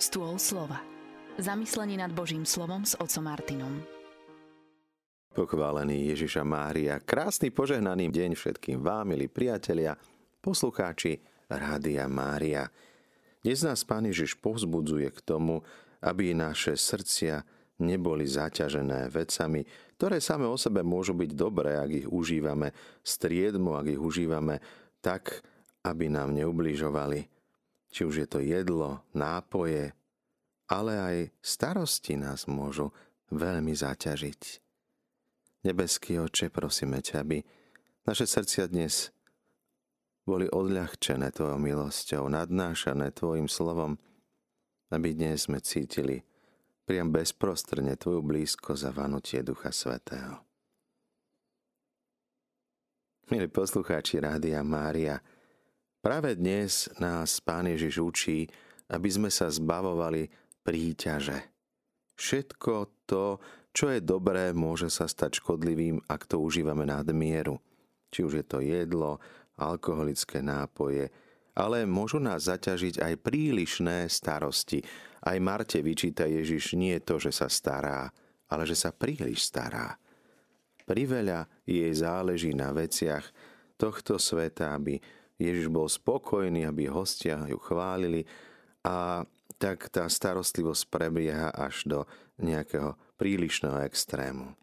Stôl slova. Zamyslenie nad Božím slovom s otcom Martinom. Pochválený Ježiša Mária, krásny požehnaný deň všetkým vám, milí priatelia, poslucháči Rádia Mária. Dnes nás Pán Ježiš povzbudzuje k tomu, aby naše srdcia neboli zaťažené vecami, ktoré same o sebe môžu byť dobré, ak ich užívame striedmo, ak ich užívame tak, aby nám neubližovali. Či už je to jedlo, nápoje, ale aj starosti nás môžu veľmi zaťažiť. Nebeský oče, prosíme ťa, aby naše srdcia dnes boli odľahčené Tvojou milosťou, nadnášané Tvojim slovom, aby dnes sme cítili priam bezprostrne Tvoju blízko za vanutie Ducha Svetého. Milí poslucháči Rádia Mária, práve dnes nás Pán Ježiš učí, aby sme sa zbavovali príťaže. Všetko to, čo je dobré, môže sa stať škodlivým, ak to užívame nadmieru. Či už je to jedlo, alkoholické nápoje, ale môžu nás zaťažiť aj prílišné starosti. Aj Marte vyčíta Ježiš nie to, že sa stará, ale že sa príliš stará. Priveľa jej záleží na veciach tohto sveta, aby Ježiš bol spokojný, aby hostia ju chválili a tak tá starostlivosť prebieha až do nejakého prílišného extrému.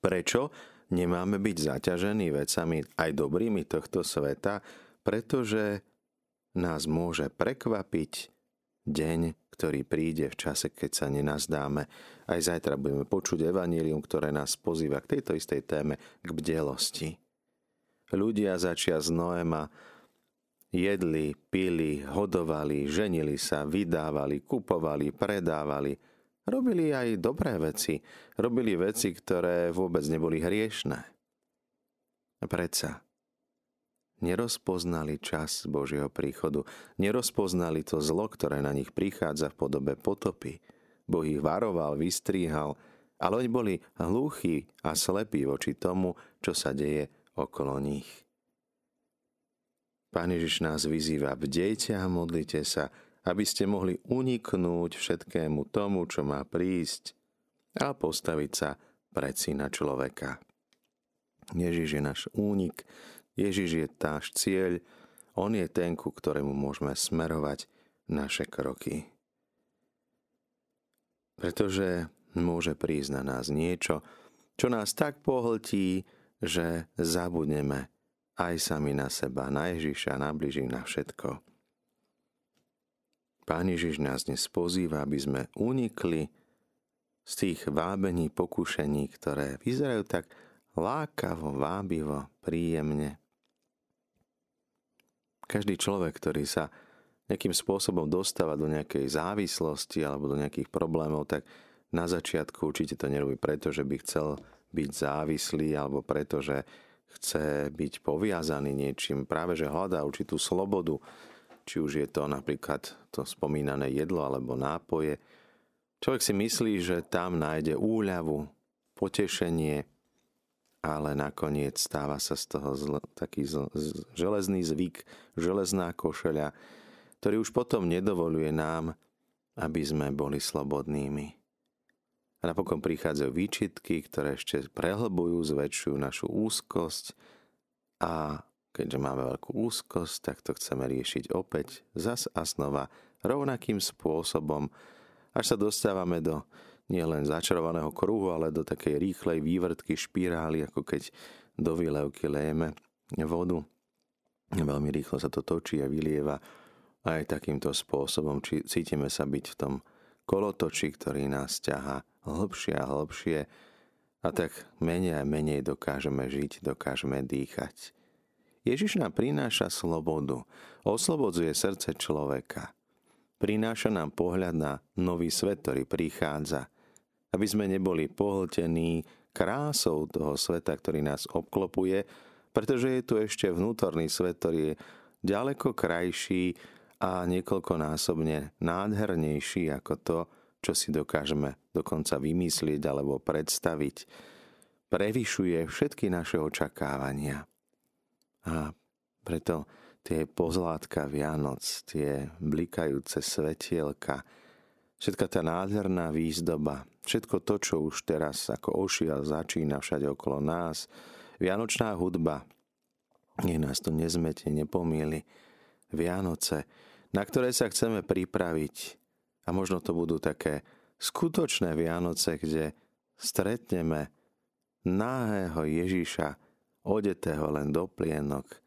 Prečo nemáme byť zaťažení vecami aj dobrými tohto sveta? Pretože nás môže prekvapiť deň, ktorý príde v čase, keď sa nenazdáme. Aj zajtra budeme počuť evanílium, ktoré nás pozýva k tejto istej téme, k bdelosti. Ľudia začia z Noema Jedli, pili, hodovali, ženili sa, vydávali, kupovali, predávali. Robili aj dobré veci. Robili veci, ktoré vôbec neboli hriešné. Predsa nerozpoznali čas Božieho príchodu, nerozpoznali to zlo, ktoré na nich prichádza v podobe potopy. Boh ich varoval, vystríhal, ale oni boli hluchí a slepí voči tomu, čo sa deje okolo nich. Pán Ježiš nás vyzýva, bdejte a modlite sa, aby ste mohli uniknúť všetkému tomu, čo má prísť a postaviť sa pred syna človeka. Ježiš je náš únik, Ježiš je náš cieľ, On je ten, ku ktorému môžeme smerovať naše kroky. Pretože môže prísť na nás niečo, čo nás tak pohltí, že zabudneme aj sami na seba, na Ježiša, na bliží, na všetko. Pán Ježiš nás dnes pozýva, aby sme unikli z tých vábení, pokušení, ktoré vyzerajú tak lákavo, vábivo, príjemne. Každý človek, ktorý sa nejakým spôsobom dostáva do nejakej závislosti alebo do nejakých problémov, tak na začiatku určite to nerobí preto, že by chcel byť závislý alebo preto, že chce byť poviazaný niečím, práve že hľadá určitú slobodu, či už je to napríklad to spomínané jedlo alebo nápoje. Človek si myslí, že tam nájde úľavu, potešenie, ale nakoniec stáva sa z toho zl, taký zl, z, železný zvyk, železná košeľa, ktorý už potom nedovoluje nám, aby sme boli slobodnými. A napokon prichádzajú výčitky, ktoré ešte prehlbujú, zväčšujú našu úzkosť a keďže máme veľkú úzkosť, tak to chceme riešiť opäť zas a znova rovnakým spôsobom, až sa dostávame do nielen začarovaného kruhu, ale do takej rýchlej vývrtky špirály, ako keď do výlevky lejeme vodu. Veľmi rýchlo sa to točí a vylieva aj takýmto spôsobom. Či cítime sa byť v tom kolotoči, ktorý nás ťahá hlbšie a hlbšie a tak menej a menej dokážeme žiť, dokážeme dýchať. Ježiš nám prináša slobodu, oslobodzuje srdce človeka. Prináša nám pohľad na nový svet, ktorý prichádza, aby sme neboli pohltení krásou toho sveta, ktorý nás obklopuje, pretože je tu ešte vnútorný svet, ktorý je ďaleko krajší a niekoľkonásobne nádhernejší ako to, čo si dokážeme dokonca vymyslieť alebo predstaviť, prevyšuje všetky naše očakávania. A preto tie pozlátka Vianoc, tie blikajúce svetielka, všetka tá nádherná výzdoba, všetko to, čo už teraz ako ošiel začína všade okolo nás, Vianočná hudba, nech nás to nezmete, nepomíli, Vianoce, na ktoré sa chceme pripraviť a možno to budú také skutočné Vianoce, kde stretneme náhého Ježíša, odetého len do plienok,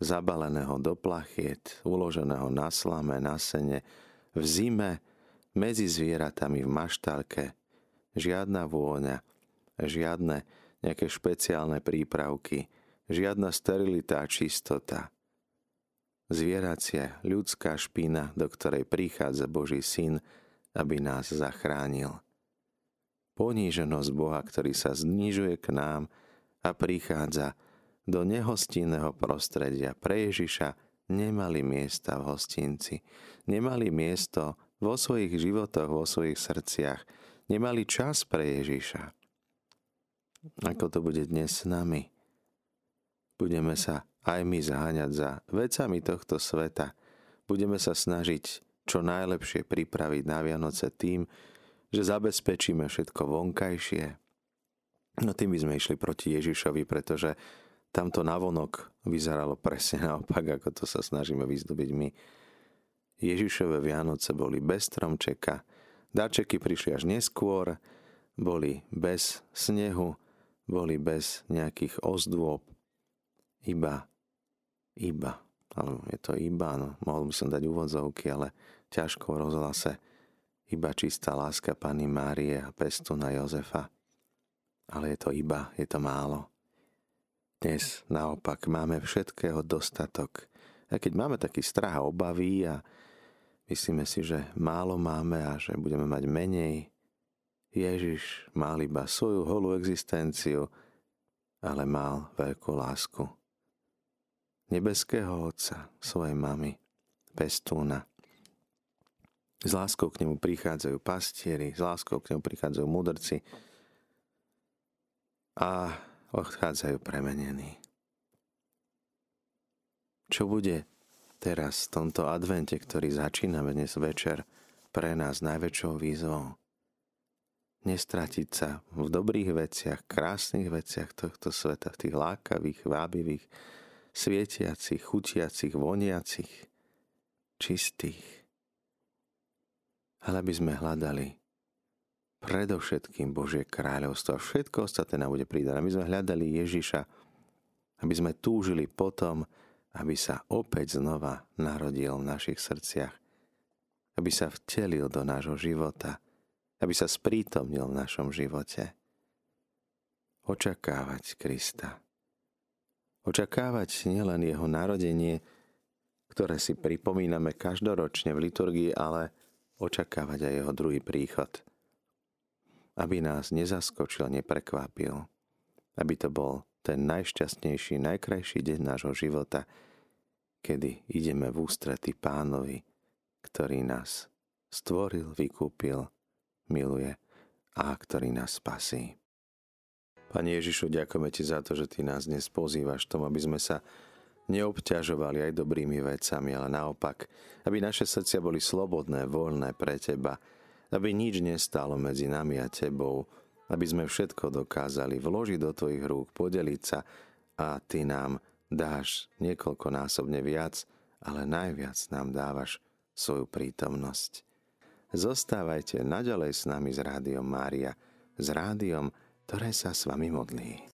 zabaleného do plachiet, uloženého na slame, na sene, v zime, medzi zvieratami v maštalke, žiadna vôňa, žiadne nejaké špeciálne prípravky, žiadna sterilita a čistota. Zvieracia, ľudská špina, do ktorej prichádza Boží syn, aby nás zachránil. Poníženosť Boha, ktorý sa znižuje k nám a prichádza, do nehostinného prostredia pre Ježiša nemali miesta v hostinci, nemali miesto vo svojich životoch, vo svojich srdciach, nemali čas pre Ježiša. Ako to bude dnes s nami? Budeme sa aj my zháňať za vecami tohto sveta. Budeme sa snažiť čo najlepšie pripraviť na Vianoce tým, že zabezpečíme všetko vonkajšie. No tým by sme išli proti Ježišovi, pretože tamto navonok vyzeralo presne naopak, ako to sa snažíme vyzdobiť my. Ježišové Vianoce boli bez stromčeka, darčeky prišli až neskôr, boli bez snehu, boli bez nejakých ozdôb, iba, iba, alebo je to iba, no, mohol by som dať úvodzovky, ale ťažko v rozhlase, iba čistá láska Pany Márie a pestuna Jozefa. Ale je to iba, je to málo. Dnes naopak máme všetkého dostatok. A keď máme taký strach a obavy a myslíme si, že málo máme a že budeme mať menej, Ježiš mal iba svoju holú existenciu, ale mal veľkú lásku. Nebeského Otca, svojej mamy, pestúna. S láskou k nemu prichádzajú pastieri, s láskou k nemu prichádzajú mudrci a odchádzajú premenení. Čo bude teraz v tomto advente, ktorý začíname dnes večer, pre nás najväčšou výzvou? Nestratiť sa v dobrých veciach, krásnych veciach tohto sveta, v tých lákavých, vábivých, svietiacich, chutiacich, voniacich, čistých. Ale aby sme hľadali predovšetkým Božie kráľovstvo a všetko ostatné nám bude pridať. My sme hľadali Ježiša, aby sme túžili potom, aby sa opäť znova narodil v našich srdciach, aby sa vtelil do nášho života, aby sa sprítomnil v našom živote. Očakávať Krista. Očakávať nielen jeho narodenie, ktoré si pripomíname každoročne v liturgii, ale očakávať aj jeho druhý príchod – aby nás nezaskočil, neprekvapil, aby to bol ten najšťastnejší, najkrajší deň nášho života, kedy ideme v ústrety pánovi, ktorý nás stvoril, vykúpil, miluje a ktorý nás spasí. Pane Ježišu, ďakujeme Ti za to, že Ty nás dnes pozývaš tom, aby sme sa neobťažovali aj dobrými vecami, ale naopak, aby naše srdcia boli slobodné, voľné pre Teba, aby nič nestalo medzi nami a tebou, aby sme všetko dokázali vložiť do tvojich rúk, podeliť sa a ty nám dáš niekoľkonásobne viac, ale najviac nám dávaš svoju prítomnosť. Zostávajte naďalej s nami s Rádiom Mária, s rádiom, ktoré sa s vami modlí.